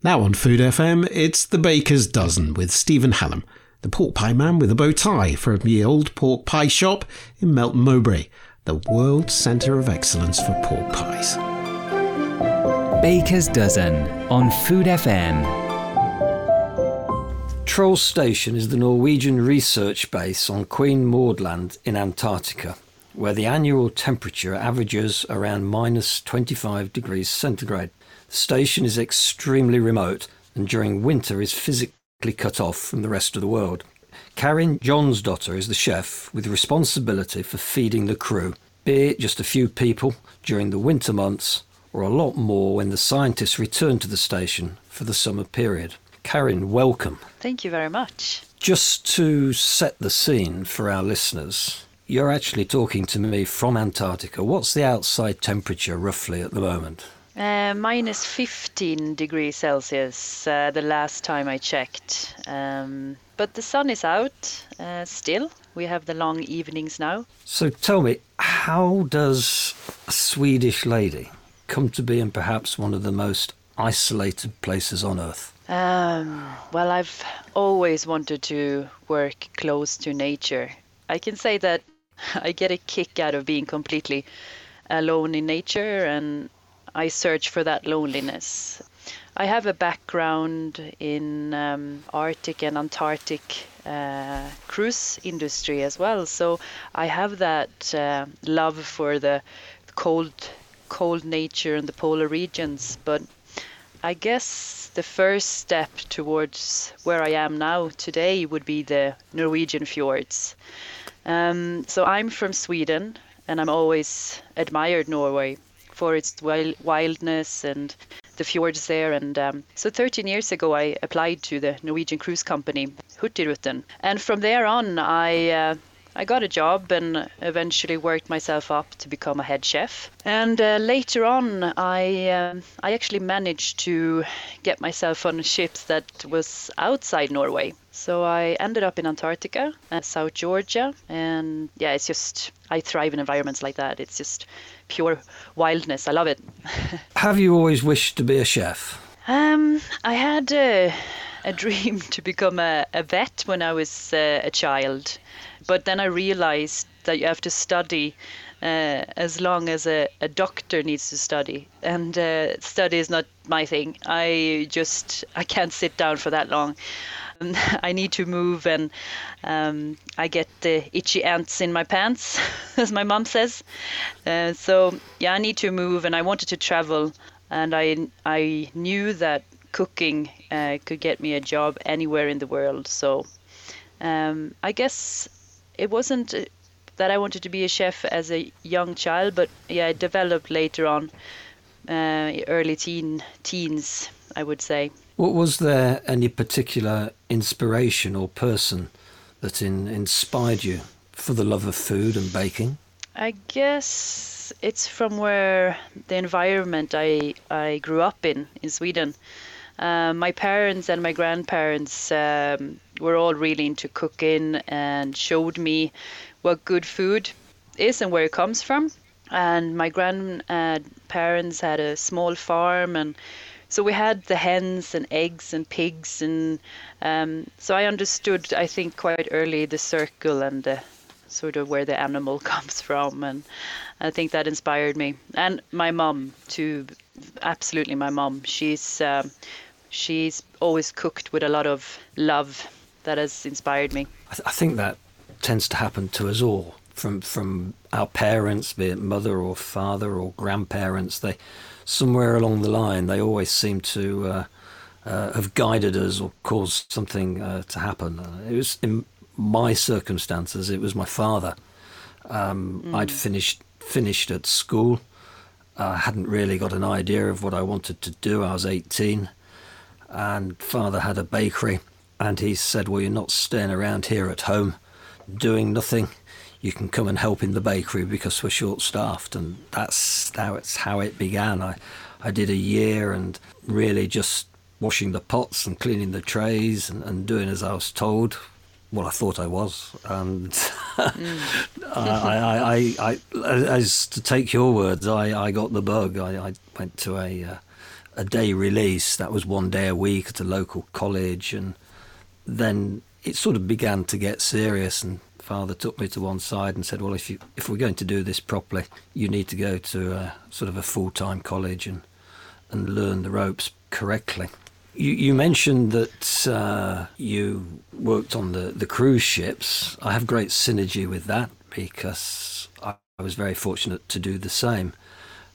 Now on Food FM, it's The Baker's Dozen with Stephen Hallam, the pork pie man with a bow tie from the old pork pie shop in Melton Mowbray, the world centre of excellence for pork pies. Baker's Dozen on Food FM. Troll Station is the Norwegian research base on Queen Maud Land in Antarctica, where the annual temperature averages around minus 25 degrees centigrade. The station is extremely remote and during winter is physically cut off from the rest of the world. Karen John's daughter is the chef with responsibility for feeding the crew, be it just a few people during the winter months or a lot more when the scientists return to the station for the summer period. Karen, welcome. Thank you very much. Just to set the scene for our listeners, you're actually talking to me from Antarctica. What's the outside temperature roughly at the moment? Uh, minus 15 degrees Celsius uh, the last time I checked. Um, but the sun is out uh, still. We have the long evenings now. So tell me, how does a Swedish lady come to be in perhaps one of the most isolated places on earth? Um, well, I've always wanted to work close to nature. I can say that I get a kick out of being completely alone in nature and I search for that loneliness. I have a background in um, Arctic and Antarctic uh, cruise industry as well, so I have that uh, love for the cold, cold nature and the polar regions. But I guess the first step towards where I am now today would be the Norwegian fjords. Um, so I'm from Sweden, and I'm always admired Norway for its wildness and the fjords there. And um, so 13 years ago, I applied to the Norwegian cruise company Hurtigruten, and from there on, I uh, I got a job and eventually worked myself up to become a head chef. And uh, later on, I uh, I actually managed to get myself on ships that was outside Norway. So I ended up in Antarctica, uh, South Georgia, and yeah, it's just I thrive in environments like that. It's just pure wildness. I love it. Have you always wished to be a chef? Um, I had a, a dream to become a, a vet when I was uh, a child. But then I realized that you have to study uh, as long as a, a doctor needs to study. And uh, study is not my thing. I just I can't sit down for that long. I need to move, and um, I get the itchy ants in my pants, as my mom says. Uh, so yeah, I need to move, and I wanted to travel, and I I knew that cooking uh, could get me a job anywhere in the world. So um, I guess it wasn't uh, that I wanted to be a chef as a young child, but yeah, it developed later on, uh, early teen teens, I would say. What was there any particular inspiration or person that in, inspired you for the love of food and baking? I guess it's from where the environment I I grew up in in Sweden. Uh, my parents and my grandparents um, were all really into cooking and showed me what good food is and where it comes from. And my grandparents had a small farm, and so we had the hens and eggs and pigs, and um, so I understood, I think, quite early the circle and the sort of where the animal comes from, and I think that inspired me. And my mom too, absolutely, my mom. She's um, she's always cooked with a lot of love that has inspired me. I, th- I think that tends to happen to us all from from our parents, be it mother or father or grandparents. They somewhere along the line they always seem to uh, uh, have guided us or caused something uh, to happen. Uh, it was in my circumstances. It was my father. Um, mm. I'd finished finished at school. I hadn't really got an idea of what I wanted to do. I was 18, and father had a bakery, and he said, "Well, you're not staying around here at home." doing nothing, you can come and help in the bakery because we're short staffed. And that's how it's how it began. I, I did a year and really just washing the pots and cleaning the trays and, and doing as I was told. Well, I thought I was, and mm. I, I, I, I, as to take your words, I, I got the bug. I, I went to a, uh, a day release. That was one day a week at a local college, and then it sort of began to get serious. And father took me to one side and said, "Well, if you if we're going to do this properly, you need to go to a, sort of a full time college and and learn the ropes correctly." You, you mentioned that uh, you worked on the, the cruise ships. I have great synergy with that because I, I was very fortunate to do the same.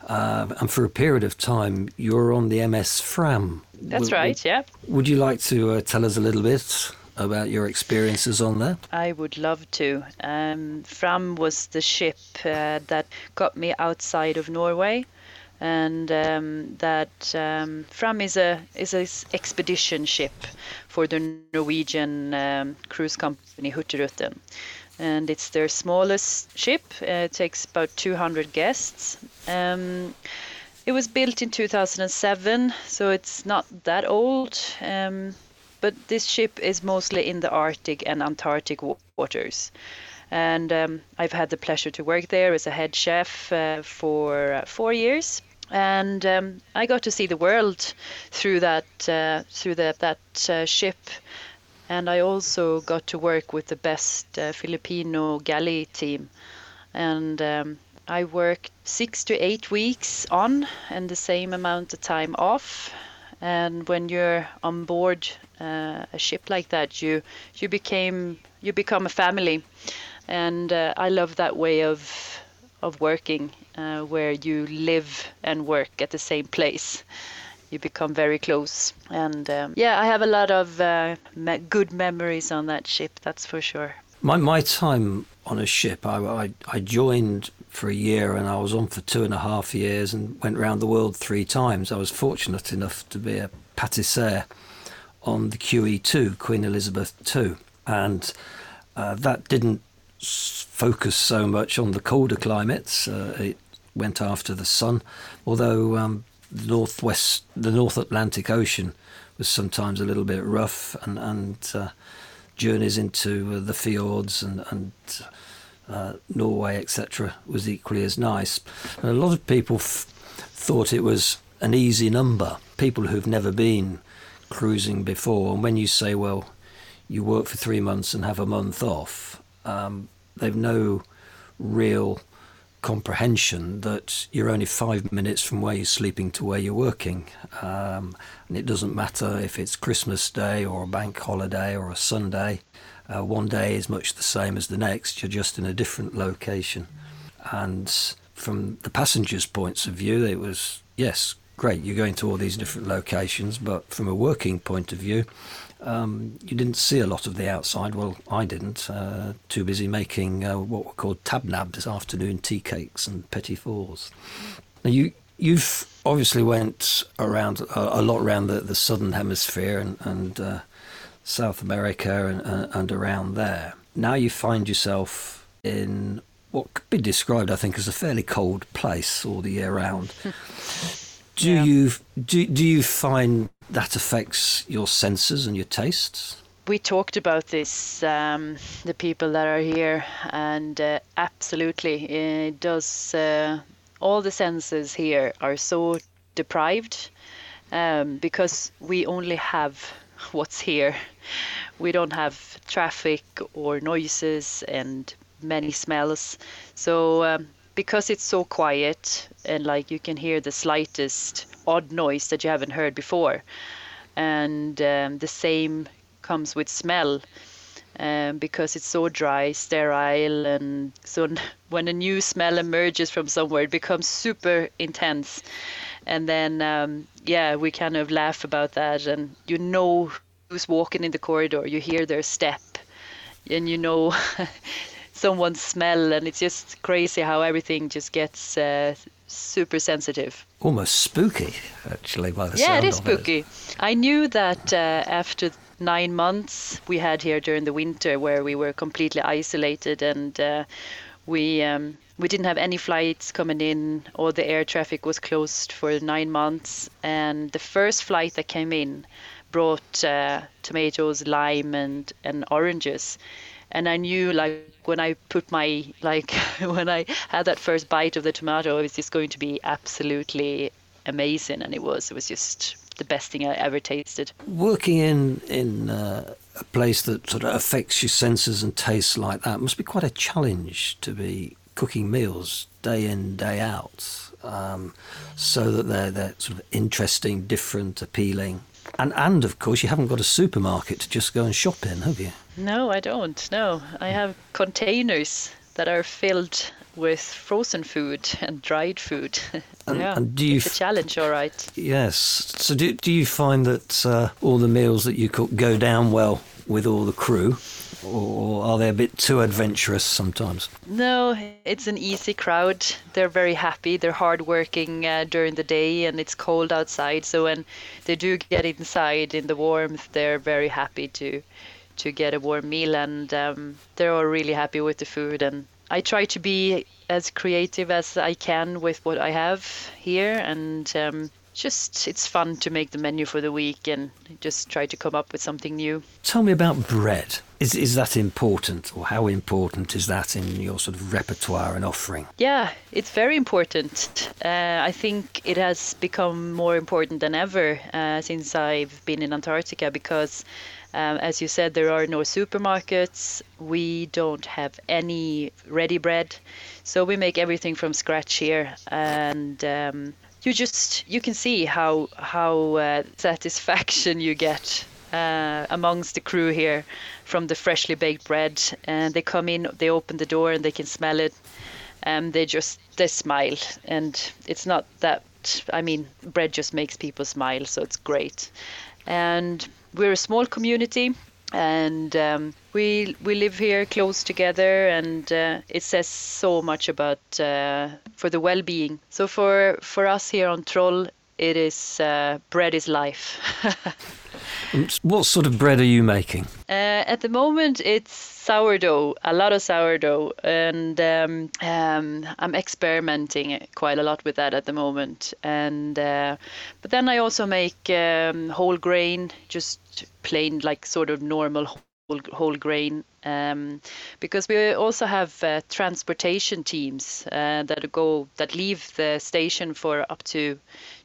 Uh, and for a period of time, you were on the MS Fram. That's w- right, yeah. Would you like to uh, tell us a little bit about your experiences on that? I would love to. Um, Fram was the ship uh, that got me outside of Norway and um, that um, Fram is a is an expedition ship for the Norwegian um, cruise company Hurtigruten, and it's their smallest ship. Uh, it takes about 200 guests. Um, it was built in 2007, so it's not that old. Um, but this ship is mostly in the Arctic and Antarctic waters. And um, I've had the pleasure to work there as a head chef uh, for uh, four years. And um, I got to see the world through that uh, through the, that uh, ship, and I also got to work with the best uh, Filipino galley team, and um, I worked six to eight weeks on and the same amount of time off. And when you're on board uh, a ship like that, you you became you become a family, and uh, I love that way of of working uh, where you live and work at the same place. You become very close. And um, yeah, I have a lot of uh, me- good memories on that ship, that's for sure. My, my time on a ship, I, I, I joined for a year and I was on for two and a half years and went around the world three times. I was fortunate enough to be a pâtissier on the QE2, Queen Elizabeth II. And uh, that didn't focus so much on the colder climates. Uh, it went after the sun, although um, the northwest, the North Atlantic Ocean, was sometimes a little bit rough, and and uh, journeys into uh, the fjords and and uh, Norway, etc., was equally as nice. And a lot of people f- thought it was an easy number. People who've never been cruising before, and when you say, well, you work for three months and have a month off, um, they've no real comprehension that you're only five minutes from where you're sleeping to where you're working. Um, and it doesn't matter if it's Christmas Day or a bank holiday or a Sunday. Uh, one day is much the same as the next, you're just in a different location. And from the passengers' points of view, it was, yes, great, you're going to all these different locations, but from a working point of view, um, you didn't see a lot of the outside. Well, I didn't. Uh, too busy making uh, what were called tabnab this afternoon tea cakes and petit fours. Now you you've obviously went around a, a lot around the, the southern hemisphere and, and uh, South America and, and around there. Now you find yourself in what could be described, I think, as a fairly cold place all the year round. do yeah. you do, do you find that affects your senses and your tastes? We talked about this, um, the people that are here, and uh, absolutely, it does. Uh, all the senses here are so deprived um, because we only have what's here. We don't have traffic or noises and many smells. So, um, because it's so quiet and like you can hear the slightest odd noise that you haven't heard before. And um, the same comes with smell. Um, because it's so dry, sterile, and so when a new smell emerges from somewhere, it becomes super intense. And then, um, yeah, we kind of laugh about that, and you know who's walking in the corridor, you hear their step, and you know someone's smell, and it's just crazy how everything just gets uh, super sensitive. Almost spooky, actually, by the yeah, it is spooky. It. I knew that uh, after nine months we had here during the winter, where we were completely isolated and uh, we um, we didn't have any flights coming in. All the air traffic was closed for nine months, and the first flight that came in brought uh, tomatoes, lime, and and oranges and I knew like when I put my like when I had that first bite of the tomato, it was just going to be absolutely amazing, and it was it was just the best thing I ever tasted. Working in in uh, a place that sort of affects your senses and tastes like that must be quite a challenge to be cooking meals day in day out, um, so that they're they're sort of interesting, different, appealing. And and of course you haven't got a supermarket to just go and shop in, have you? No, I don't. No, I have containers that are filled with frozen food and dried food. And, yeah, and do you it's a challenge, all right. Yes. So do do you find that uh, all the meals that you cook go down well with all the crew, or are they a bit too adventurous sometimes? No, it's an easy crowd. They're very happy. They're hardworking uh, during the day, and it's cold outside. So when they do get inside in the warmth, they're very happy to to get a warm meal, and um, they're all really happy with the food. And I try to be as creative as I can with what I have here, and um, just it's fun to make the menu for the week and just try to come up with something new. Tell me about bread. Is is that important, or how important is that in your sort of repertoire and offering? Yeah, it's very important. Uh, I think it has become more important than ever uh, since I've been in Antarctica because, um, as you said, there are no supermarkets. We don't have any ready bread, so we make everything from scratch here, and um, you just you can see how how uh, satisfaction you get uh, amongst the crew here from the freshly baked bread. And they come in, they open the door, and they can smell it. And they just they smile, and it's not that. I mean, bread just makes people smile, so it's great. And we're a small community, and um, we we live here close together, and uh, it says so much about uh, for the well-being. So for for us here on Troll, it is uh, bread is life. Um, What sort of bread are you making? Uh, at the moment, it's sourdough, a lot of sourdough, and um, um, I'm experimenting quite a lot with that at the moment. And uh, but then I also make um, whole grain, just plain like sort of normal whole, grain. Um, because we also have uh, transportation teams uh, that go that leave the station for up to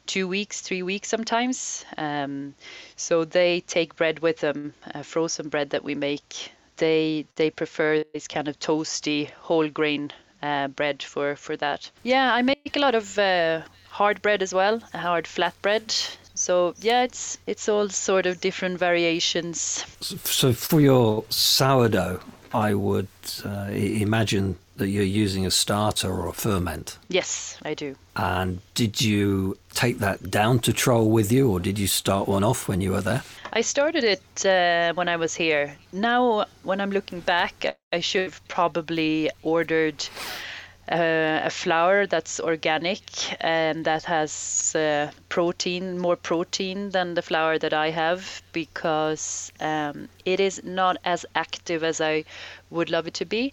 two weeks, three weeks sometimes. Um, so they take bread with them, uh, frozen bread that we make. They they prefer this kind of toasty whole grain uh, bread for for that. Yeah, I make a lot of uh, hard bread as well, hard flat bread. So yeah, it's it's all sort of different variations. So for your sourdough, I would uh, imagine that you're using a starter or a ferment. Yes, I do. And did you take that down to Troll with you, or did you start one off when you were there? I started it uh, when I was here. Now, when I'm looking back, I should have probably ordered uh, a flour that's organic and that has uh, protein, more protein than the flour that I have, because um, it is not as active as I would love it to be.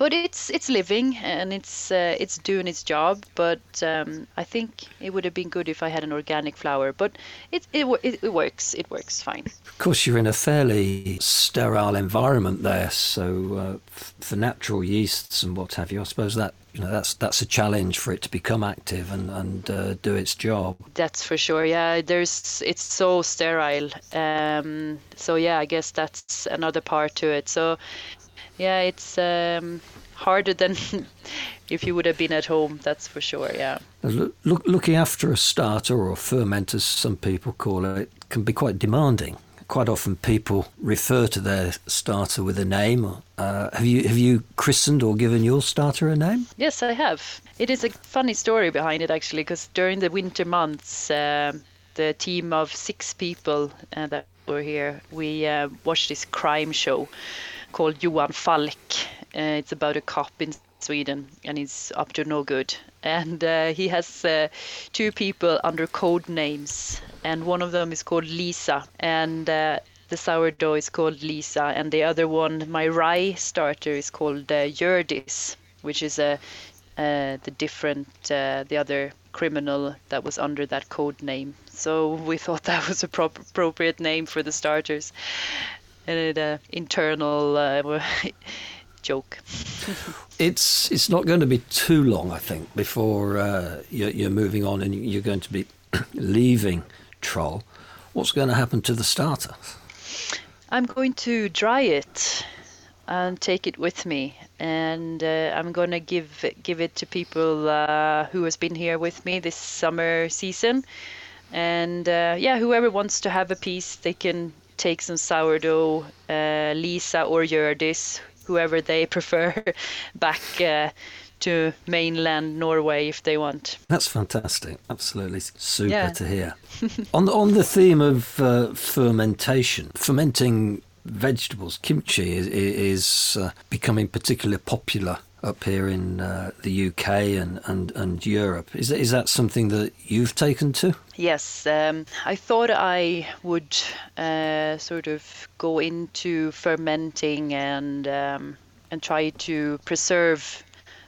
But it's it's living and it's uh, it's doing its job. But um, I think it would have been good if I had an organic flour. But it it, it, it works. It works fine. Of course, you're in a fairly sterile environment there, so uh, for natural yeasts and what have you, I suppose that you know that's that's a challenge for it to become active and and uh, do its job. That's for sure. Yeah, there's it's so sterile. Um, so yeah, I guess that's another part to it. So yeah, it's um, harder than if you would have been at home. That's for sure. Yeah. Look, look, looking after a starter or ferment, as some people call it, can be quite demanding. Quite often, people refer to their starter with a name. Uh, have you have you christened or given your starter a name? Yes, I have. It is a funny story behind it actually, because during the winter months, um the team of six people uh, that were here, we uh, watched this crime show called Johan Falk. Uh, it's about a cop in Sweden, and he's up to no good. And uh, he has uh, two people under code names, and one of them is called Lisa, and uh, the sourdough is called Lisa, and the other one, my rye starter, is called uh, which is a uh, the different uh, the other criminal that was under that code name. So we thought that was a prop- appropriate name for the starters, it, uh, internal uh, joke. it's it's not going to be too long, I think, before uh, you're, you're, moving on and you're going to be leaving Troll. What's going to happen to the starter? I'm going to dry it and take it with me, and uh, I'm going to give give it to people uh, who has been here with me this summer season. And uh, yeah, whoever wants to have a piece, they can take some sourdough, uh, Lisa or Hjørdis, whoever they prefer, back uh, to mainland Norway if they want. That's fantastic. Absolutely super yeah. to hear. on the, on the theme of uh, fermentation, fermenting vegetables, kimchi is, is uh, becoming particularly popular up here in uh, the UK and, and, and Europe. Is, is that something that you've taken to? Yes, um, I thought I would uh, sort of go into fermenting and um, and try to preserve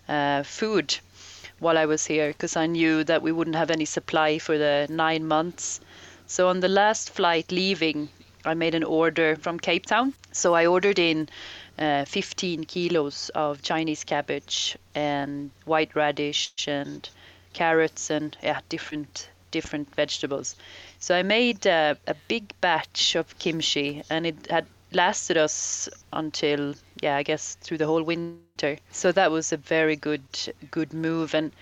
uh, food while I was here because I knew that we wouldn't have any supply for the nine months. So on the last flight leaving, I made an order from Cape Town. So I ordered in uh, 15 kilos of Chinese cabbage and white radish and carrots and yeah different different vegetables. So I made uh, a big batch of kimchi and it had lasted us until yeah I guess through the whole winter. So that was a very good good move and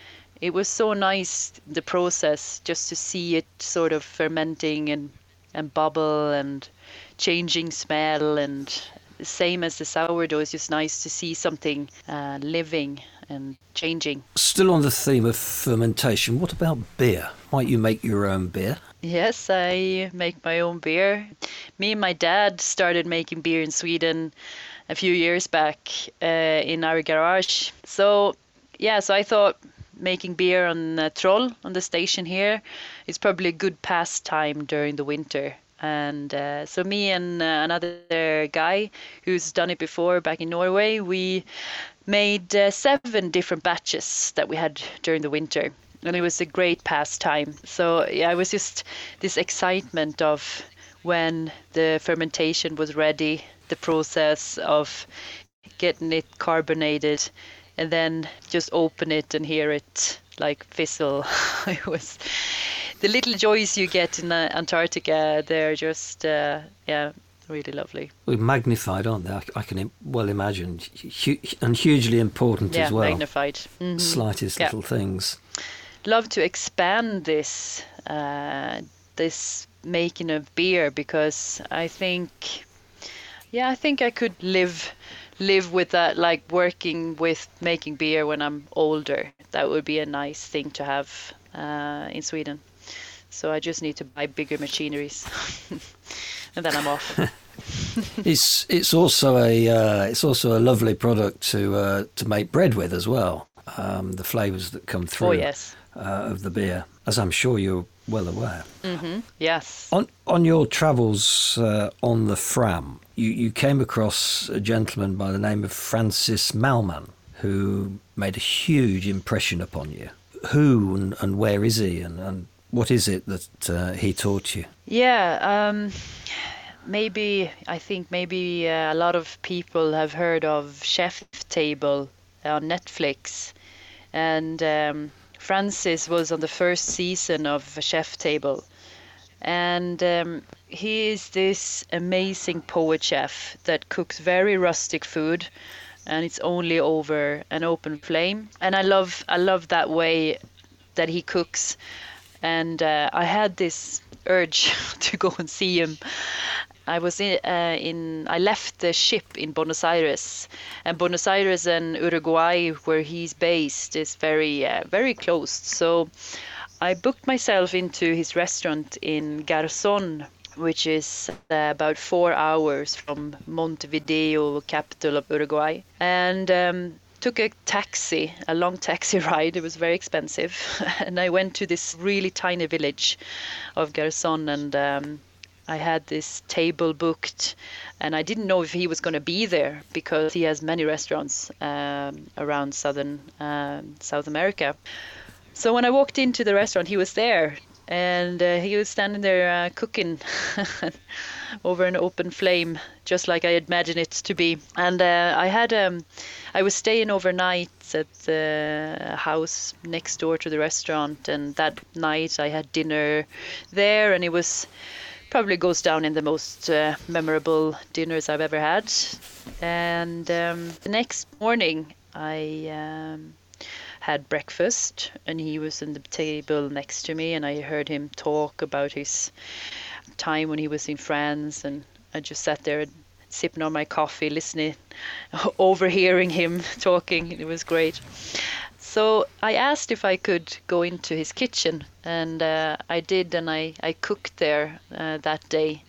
it was so nice the process just to see it sort of fermenting and and bubble and changing smell and same as the sourdough, it's just nice to see something uh, living and changing. Still on the theme of fermentation, what about beer? Might you make your own beer? Yes, I make my own beer. Me and my dad started making beer in Sweden a few years back uh, in our garage. So, yeah, so I thought making beer on uh, Troll on the station here is probably a good pastime during the winter and uh, so me and uh, another guy who's done it before back in Norway, we made uh, seven different batches that we had during the winter, and it was a great pastime. So yeah, it was just this excitement of when the fermentation was ready, the process of getting it carbonated, and then just open it and hear it like fizzle. it was the little joys you get in uh, Antarctica, they're just, uh, yeah, really lovely. Well, magnified, aren't they? I, can well imagine, and hugely important yeah, as well. magnified. Mm-hmm. Slightest yeah. little things. Love to expand this, uh, this making of beer because I think, yeah, I think I could live live with that like working with making beer when I'm older. That would be a nice thing to have uh, in Sweden. So I just need to buy bigger machineries, and then I'm off. it's it's also a uh, it's also a lovely product to uh, to make bread with as well. Um, the flavours that come through oh, yes. uh, of the beer, as I'm sure you're well aware. Mm-hmm. Yes. On on your travels uh, on the Fram, you, you came across a gentleman by the name of Francis Mallmann who made a huge impression upon you. Who and, and where is he and, and what is it that uh, he taught you? Yeah, um, maybe I think maybe uh, a lot of people have heard of Chef Table on Netflix, and um, Francis was on the first season of Chef Table, and um, he is this amazing poet chef that cooks very rustic food and it's only over an open flame. And i love i love that way that he cooks and uh, I had this urge to go and see him. I was in, uh, in, I left the ship in Buenos Aires, and Buenos Aires and Uruguay, where he's based, is very uh, very close. So I booked myself into his restaurant in Garzón, which is uh, about four hours from Montevideo, capital of Uruguay, and. Um, took a taxi, a long taxi ride. It was very expensive, and I went to this really tiny village of Garzón, and um, I had this table booked, and I didn't know if he was going to be there because he has many restaurants um, around southern um, South America. So when I walked into the restaurant, he was there, and uh, he was standing there uh, cooking over an open flame, just like I imagine it to be. And uh, I had um, I was staying overnight at the house next door to the restaurant, and that night I had dinner there, and it was probably goes down in the most uh, memorable dinners I've ever had. And um, the next morning, I um, had breakfast, and he was in the table next to me, and I heard him talk about his time when he was in France, and I just sat there sipping on my coffee, listening, overhearing him talking. It was great. So I asked if I could go into his kitchen, and uh, I did, and I, I cooked there uh, that day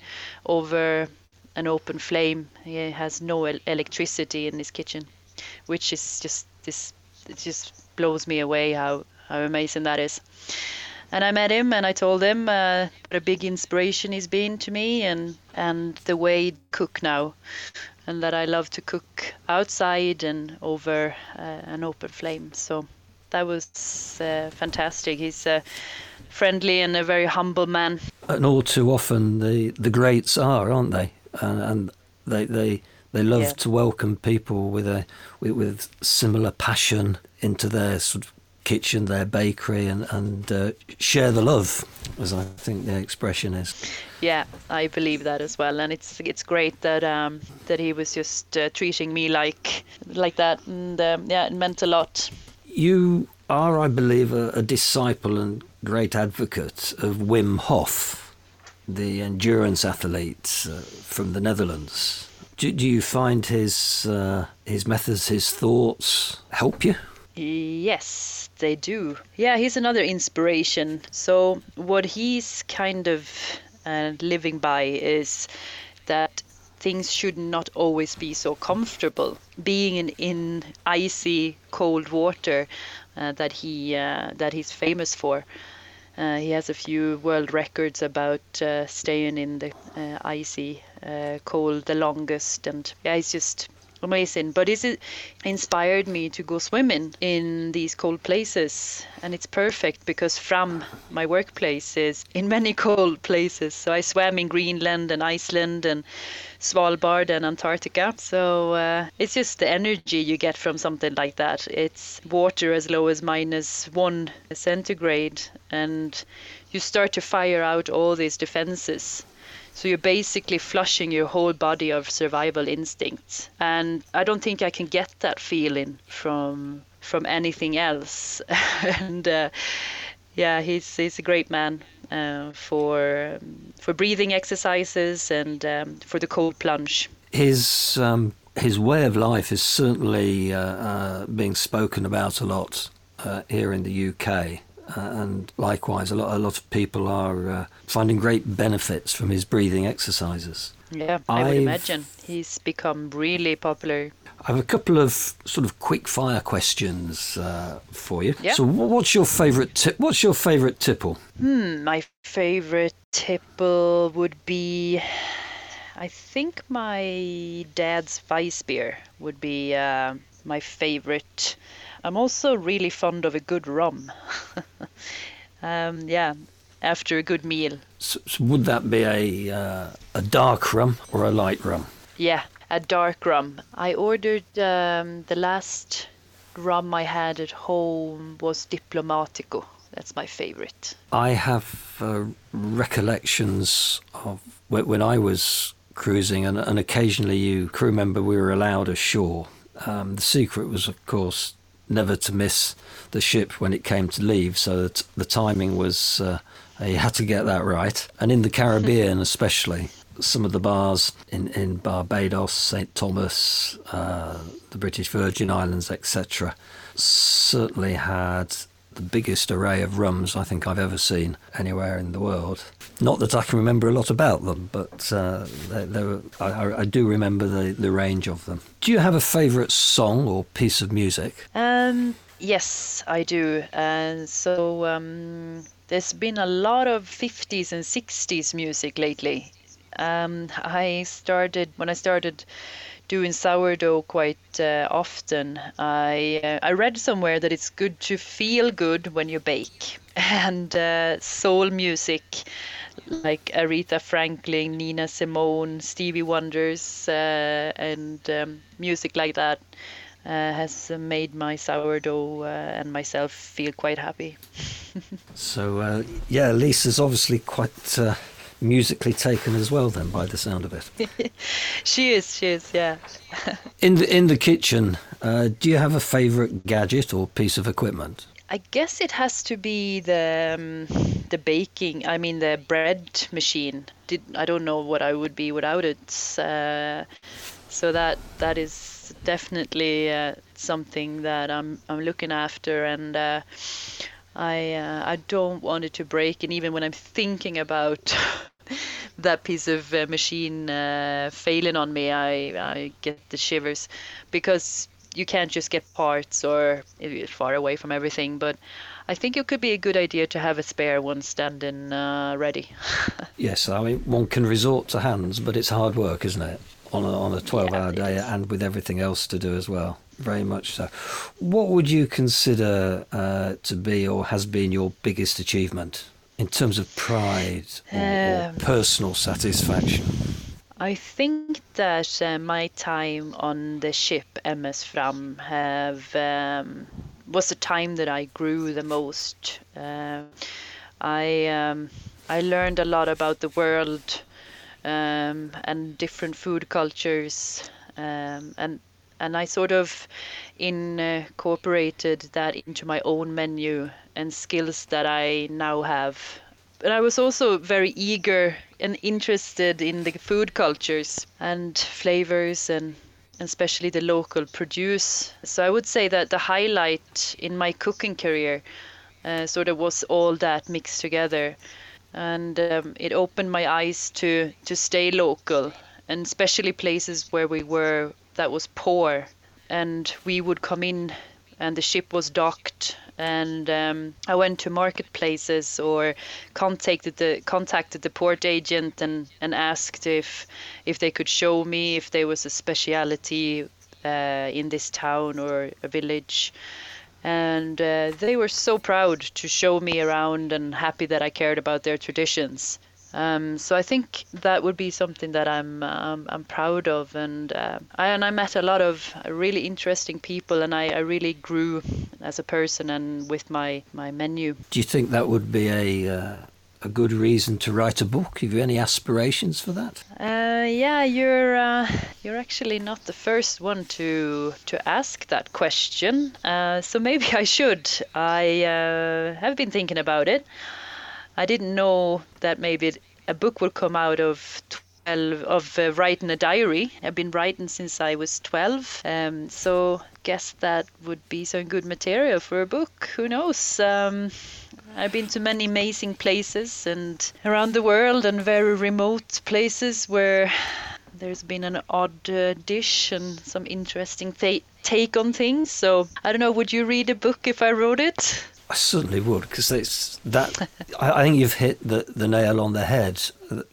over an open flame. He has no el- electricity in his kitchen, which is just this. It just blows me away how how amazing that is. And I met him, and I told him uh, what a big inspiration he's been to me, and and the way he cook now, and that I love to cook outside and over uh, an open flame. So that was uh, fantastic. He's a friendly and a very humble man. And all too often the the greats are, aren't they? And, and they they they love Yeah. to welcome people with a with, with similar passion into their sort of kitchen, their bakery, and and uh, share the love, as I think the expression is. Yeah, I believe that as well, and it's it's great that um, that he was just uh, treating me like like that, and um, yeah, it meant a lot. You are, I believe, a, a disciple and great advocate of Wim Hof, the endurance athlete uh, from the Netherlands. Do, do you find his uh, his methods, his thoughts help you? Yes, they do. Yeah, he's another inspiration. So what he's kind of uh, living by is that things should not always be so comfortable. Being in, in icy cold water uh, that he uh, that he's famous for. Uh, he has a few world records about uh, staying in the uh, icy uh, cold the longest, and yeah, he's just amazing. But it inspired me to go swimming in these cold places, and it's perfect because from my workplace is in many cold places. So I swam in Greenland and Iceland and Svalbard and Antarctica. So uh, it's just the energy you get from something like that. It's water as low as minus one centigrade, and you start to fire out all these defenses. So you're basically flushing your whole body of survival instincts, and I don't think I can get that feeling from from anything else. and uh, yeah, he's he's a great man uh, for for breathing exercises and um, for the cold plunge. His um, his way of life is certainly uh, uh, being spoken about a lot uh, here in the UK. Uh, and likewise, a lot, a lot of people are uh, finding great benefits from his breathing exercises. Yeah, I would I've- imagine he's become really popular. I have a couple of sort of quick fire questions uh, for you. Yeah. So, what's your favourite tip? What's your favourite tipple? Hmm, my favorite tipple would be, I think my dad's Weissbier would be uh, my favorite. I'm also really fond of a good rum. um, yeah, after a good meal. So, so would that be a uh, a dark rum or a light rum? Yeah, a dark rum. I ordered um, the last rum I had at home was Diplomatico. That's my favorite. I have uh, recollections of when I was cruising, and, and occasionally you crew member we were allowed ashore. Um, the secret was, of course, never to miss the ship when it came to leave, so that the timing was uh, you had to get that right. And in the Caribbean, especially, some of the bars in, in Barbados, St Thomas, uh, the British Virgin Islands, etc., certainly had the biggest array of rums I think I've ever seen anywhere in the world. Not that I can remember a lot about them, but uh, they, they were, I, I do remember the, the range of them. Do you have a favourite song or piece of music? Um, yes, I do. Uh, so um, there's been a lot of 50s and 60s music lately. Um, I started when I started doing sourdough quite uh, often. I uh, I read somewhere that it's good to feel good when you bake, and uh, soul music like Aretha Franklin, Nina Simone, Stevie Wonders, uh, and um, music like that uh, has made my sourdough uh, and myself feel quite happy. so, uh, yeah, Lisa's obviously quite uh, musically taken as well, then, by the sound of it. she is, she is, yeah. in the in the kitchen, uh, do you have a favourite gadget or piece of equipment? I guess it has to be the um, the baking. I mean the bread machine. Did I don't know what I would be without it. Uh, so that that is definitely uh, something that I'm I'm looking after, and uh, I uh, I don't want it to break. And even when I'm thinking about that piece of uh, machine uh, failing on me, I I get the shivers because you can't just get parts or it's far away from everything. But I think it could be a good idea to have a spare one standing uh, ready. yes, I mean one can resort to hands, but it's hard work, isn't it? On a, on a 12 yeah, hour day and with everything else to do as well. Very much so. What would you consider uh, to be or has been your biggest achievement in terms of pride or, um, or personal satisfaction? I think that uh, my time on the ship MS Fram have um, was the time that I grew the most. Uh, I um, I learned a lot about the world um, and different food cultures, um, and and I sort of incorporated that into my own menu and skills that I now have but I was also very eager and interested in the food cultures and flavors and especially the local produce. So I would say that the highlight in my cooking career uh, sort of was all that mixed together, and um, it opened my eyes to to stay local, and especially places where we were that was poor, and we would come in, and the ship was docked, and um, I went to marketplaces or contacted the contacted the port agent and, and asked if if they could show me if there was a speciality uh, in this town or a village and uh, they were so proud to show me around and happy that I cared about their traditions. Um, so I think that would be something that I'm um, I'm proud of, and uh, I and I met a lot of really interesting people, and I, I really grew as a person and with my my menu. Do you think that would be a uh, a good reason to write a book? Have you any aspirations for that? Uh, yeah, you're uh, you're actually not the first one to to ask that question. Uh, so maybe I should. I uh, have been thinking about it. I didn't know that maybe a book would come out of 12 of uh, writing a diary. I've been writing since I was 12, um, so guess that would be some good material for a book. Who knows? Um, I've been to many amazing places and around the world and very remote places where there's been an odd uh, dish and some interesting th- take on things. So I don't know. Would you read a book if I wrote it? I certainly would because it's that. I, think you've hit the, the nail on the head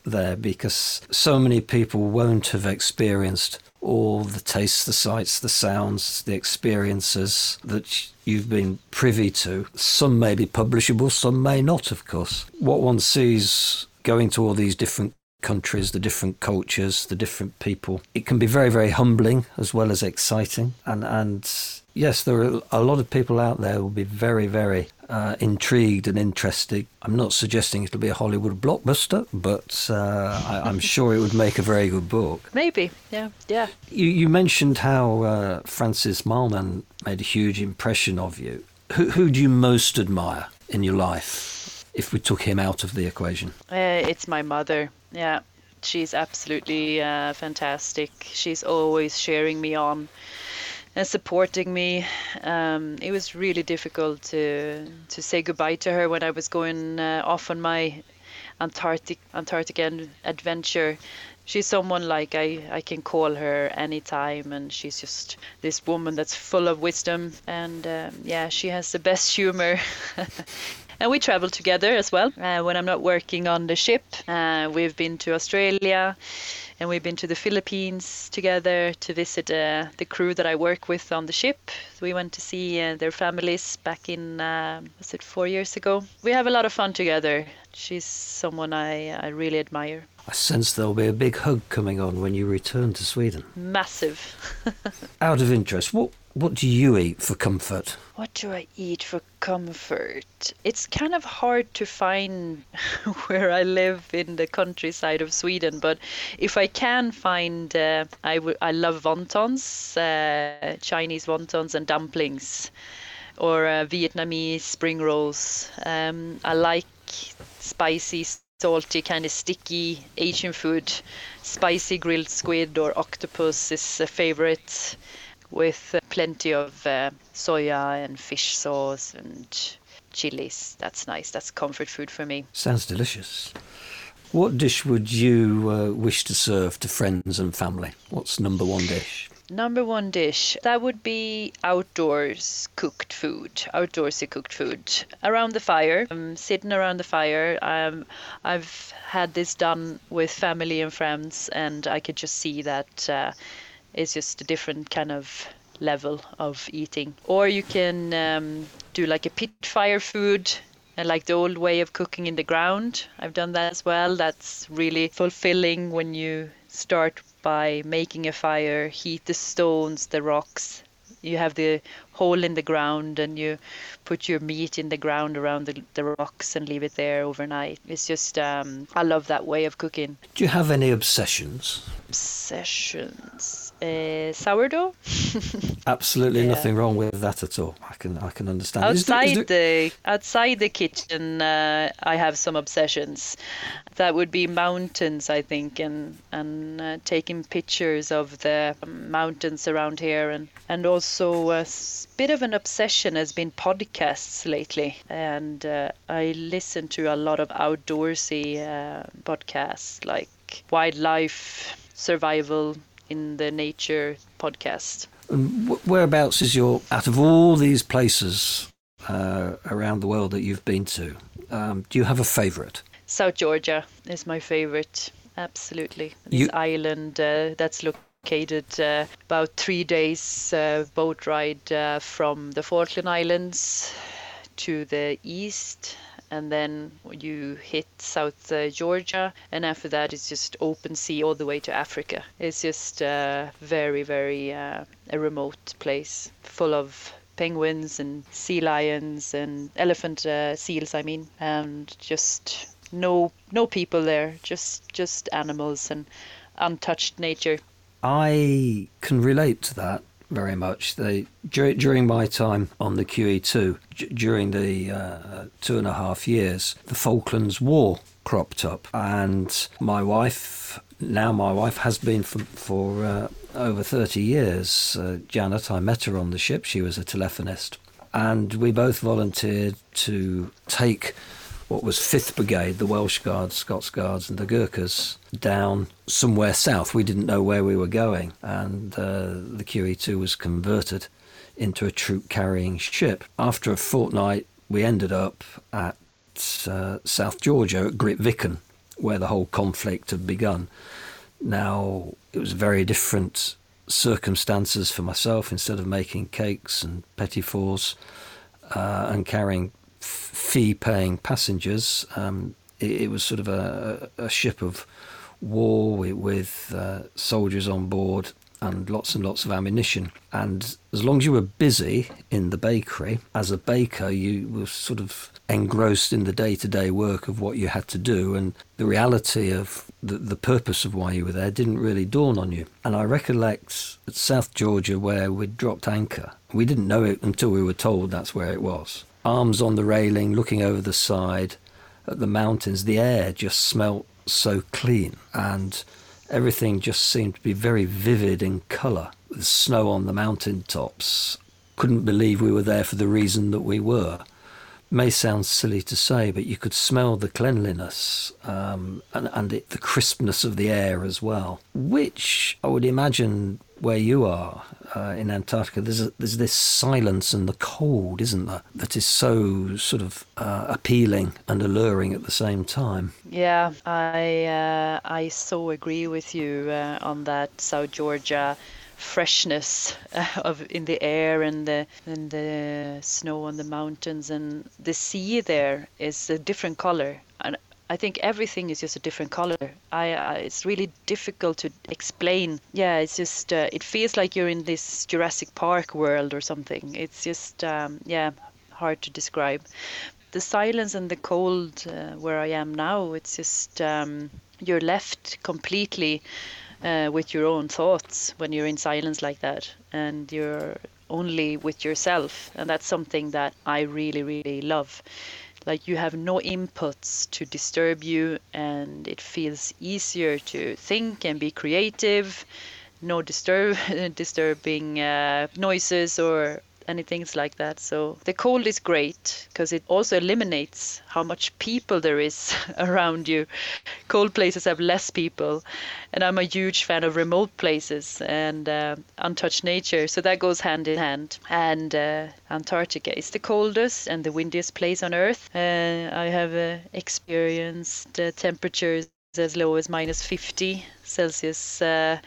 there because so many people won't have experienced all the tastes, the sights, the sounds, the experiences that you've been privy to. Some may be publishable, some may not, of course. What one sees going to all these different countries, the different cultures, the different people, it can be very, very humbling as well as exciting. And, and yes, there are a lot of people out there who will be very, very uh, intrigued and interested. I'm not suggesting it'll be a Hollywood blockbuster, but uh, I, am sure it would make a very good book. Maybe, yeah, yeah. You, you mentioned how uh, Francis Mallmann made a huge impression of you. Who, who do you most admire in your life, if we took him out of the equation? Uh, it's my mother, yeah. She's absolutely uh, fantastic. She's always cheering me on and supporting me. Um, it was really difficult to to say goodbye to her when I was going uh, off on my Antarctic Antarctic adventure. She's someone like I, I can call her anytime, and she's just this woman that's full of wisdom. And um, yeah, she has the best humor. and we travel together as well. Uh, when I'm not working on the ship, uh, we've been to Australia, and we've been to the Philippines together to visit uh, the crew that I work with on the ship. We went to see uh, their families back in uh, was it four years ago. We have a lot of fun together. She's someone I, I really admire. I sense there'll be a big hug coming on when you return to Sweden. Massive. Out of interest, what what do you eat for comfort? What do I eat for comfort? It's kind of hard to find where I live in the countryside of Sweden, but if I can find, uh, I, w- I love wontons, uh, Chinese wontons and dumplings, or uh, Vietnamese spring rolls. Um, I like spicy, salty, kind of sticky Asian food. Spicy grilled squid or octopus is a favorite with uh, plenty of uh, soya and fish sauce and chilies. That's nice. That's comfort food for me. Sounds delicious. What dish would you uh, wish to serve to friends and family? What's number one dish? Number one dish that would be outdoors cooked food, outdoorsy cooked food around the fire. Um, sitting around the fire. Um, I've had this done with family and friends, and I could just see that uh, it's just a different kind of level of eating. Or you can um, do like a pit fire food and like the old way of cooking in the ground. I've done that as well. That's really fulfilling when you start by making a fire, heat the stones, the rocks. You have the hole in the ground and you put your meat in the ground around the, the rocks and leave it there overnight. It's just, um, I love that way of cooking. Do you have any obsessions? Obsessions uh, sourdough. Absolutely yeah. nothing wrong with that at all. I can I can understand. Outside there, there... the outside the kitchen, uh, I have some obsessions. That would be mountains, I think, and and uh, taking pictures of the mountains around here, and and also a bit of an obsession has been podcasts lately, and uh, I listen to a lot of outdoorsy uh, podcasts like wildlife survival in the nature podcast. And whereabouts is your, out of all these places uh, around the world that you've been to, um, do you have a favourite? South Georgia is my favourite, absolutely. This you... island uh, that's located uh, about three days uh, boat ride uh, from the Falkland Islands to the east and then you hit South uh, Georgia, and after that it's just open sea all the way to Africa. It's just uh, very, very uh, a remote place full of penguins and sea lions and elephant uh, seals. I mean, and just no no people there, just just animals and untouched nature. I can relate to that very much. They during my time on the QE2, during the uh, two and a half years, the Falklands War cropped up, and my wife, now my wife, has been for, for uh, over 30 years. Uh, Janet, I met her on the ship. She was a telephonist, and we both volunteered to take what was 5th Brigade, the Welsh Guards, Scots Guards, and the Gurkhas down somewhere south. We didn't know where we were going, and uh, the QE2 was converted into a troop carrying ship. After a fortnight, we ended up at uh, South Georgia at Grytviken, where the whole conflict had begun. Now, it was very different circumstances for myself. Instead of making cakes and petit fours uh, and carrying fee paying passengers. Um, it, it, was sort of a, a ship of war with, with uh, soldiers on board and lots and lots of ammunition. And as long as you were busy in the bakery, as a baker, you were sort of engrossed in the day to day work of what you had to do. And the reality of the, the purpose of why you were there didn't really dawn on you. And I recollect at South Georgia where we'd dropped anchor. We didn't know it until we were told that's where it was arms on the railing, looking over the side at the mountains. The air just smelt so clean, and everything just seemed to be very vivid in colour, with snow on the mountain tops. Couldn't believe we were there for the reason that we were. May sound silly to say, but you could smell the cleanliness um, and, and it, the crispness of the air as well, which I would imagine where you are uh, in Antarctica, there's a, there's this silence and the cold, isn't there? That is so sort of uh, appealing and alluring at the same time. Yeah, I uh, I so agree with you uh, on that South Georgia freshness uh, of in the air and the and the snow on the mountains and the sea there is a different color and I think everything is just a different color. I, I it's really difficult to explain. Yeah, it's just uh, it feels like you're in this Jurassic Park world or something. It's just um, yeah hard to describe. The silence and the cold uh, where I am now, it's just um, you're left completely uh, with your own thoughts when you're in silence like that, and you're only with yourself, and that's something that I really really love like you have no inputs to disturb you and it feels easier to think and be creative no disturb disturbing uh, noises or anything like that. So the cold is great because it also eliminates how much people there is around you. Cold places have less people, and I'm a huge fan of remote places and uh, untouched nature. So that goes hand in hand. And uh, Antarctica is the coldest and the windiest place on Earth. Uh, I have uh, experienced temperatures as low as minus 50 Celsius uh,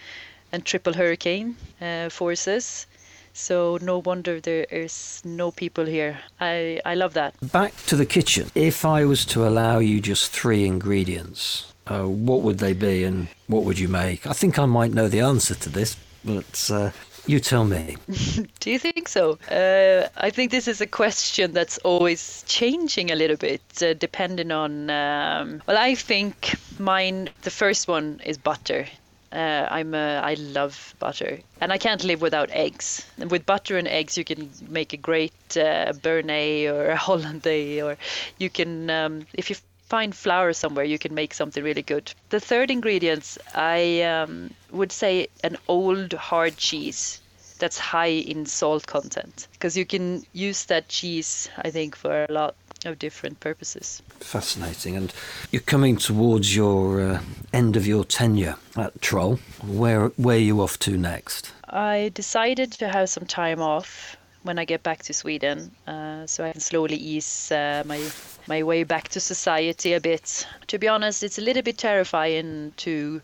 and triple hurricane uh, forces. So no wonder there is no people here. I, I love that. Back to the kitchen. If I was to allow you just three ingredients, uh, what would they be and what would you make? I think I might know the answer to this, but uh, you tell me. Do you think so? Uh, I think this is a question that's always changing a little bit, uh, depending on. Um, well, I think mine. The first one is butter. Uh, I'm a, I love butter, and I can't live without eggs. And with butter and eggs, you can make a great uh, Béarnaise or a Hollandaise, or you can, um, if you find flour somewhere, you can make something really good. The third ingredient, I um, would say, an old hard cheese that's high in salt content, because you can use that cheese, I think, for a lot of different purposes. Fascinating. And you're coming towards your uh, end of your tenure at Troll. Where where are you off to next? I decided to have some time off when I get back to Sweden, uh, so I can slowly ease uh, my my way back to society a bit. To be honest, it's a little bit terrifying to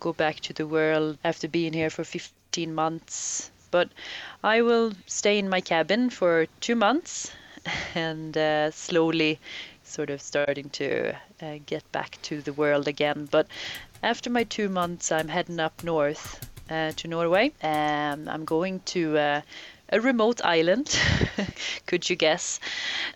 go back to the world after being here for 15 months. But I will stay in my cabin for two months and uh, slowly sort of starting to uh, get back to the world again. But after my two months, I'm heading up north uh, to Norway. Um, I'm going to uh, a remote island, could you guess,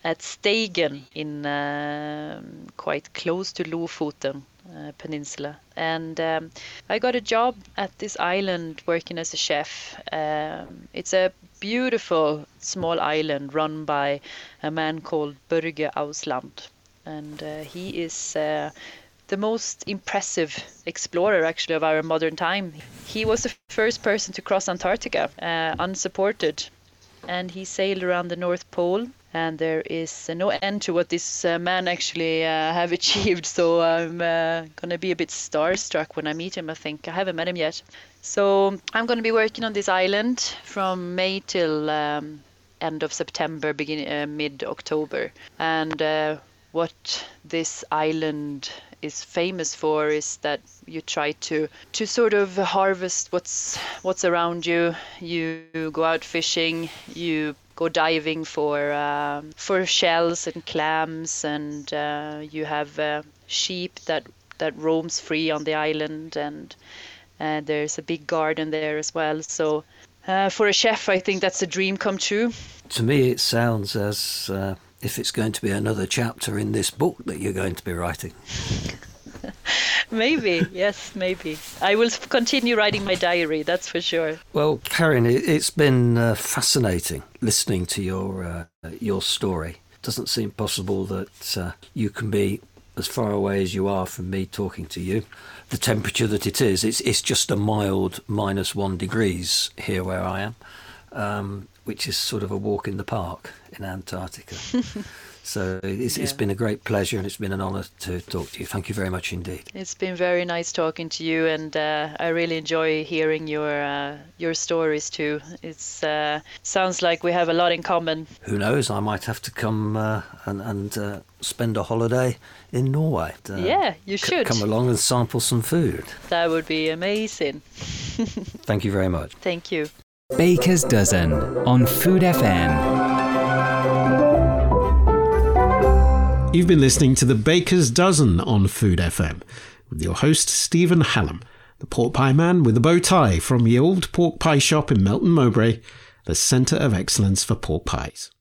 at Steigen in um, quite close to Lofoten. Uh, peninsula and um, I got a job at this island working as a chef. Um, it's a beautiful small island run by a man called Børge Ousland. And uh, he is uh, the most impressive explorer, actually, of our modern time. He was the first person to cross Antarctica uh, unsupported. And he sailed around the North Pole and there is uh, no end to what this uh, man actually uh, have achieved. So I'm uh, gonna be a bit starstruck when I meet him. I think I haven't met him yet. So I'm gonna be working on this island from May till um, end of September, beginning uh, mid October, and uh, what this island is famous for is that you try to to sort of harvest what's what's around you. You go out fishing, you go diving for um, for shells and clams, and uh, you have uh, sheep that that roams free on the island, and uh, there's a big garden there as well. So. Uh, for a chef, I think that's a dream come true. To me, it sounds as uh, if it's going to be another chapter in this book that you're going to be writing. maybe, yes, maybe. I will continue writing my diary, that's for sure. Well, Karen, it's been uh, fascinating listening to your uh, your story. It doesn't seem possible that uh, you can be as far away as you are from me talking to you. The temperature that it is, it's it's just a mild minus one degrees here where I am, um, which is sort of a walk in the park in Antarctica. So it's, Yeah. it's been a great pleasure and it's been an honour to talk to you. Thank you very much indeed. It's been very nice talking to you, and uh, I really enjoy hearing your uh, your stories too. It uh, sounds like we have a lot in common. Who knows? I might have to come uh, and, and uh, spend a holiday in Norway. Uh, yeah, you c- should. come along and sample some food. That would be amazing. Thank you very much. Thank you. Baker's Dozen on Food FM. You've been listening to the Baker's Dozen on Food FM with your host, Stephen Hallam, the pork pie man with a bow tie from the old pork pie shop in Melton Mowbray, the centre of excellence for pork pies.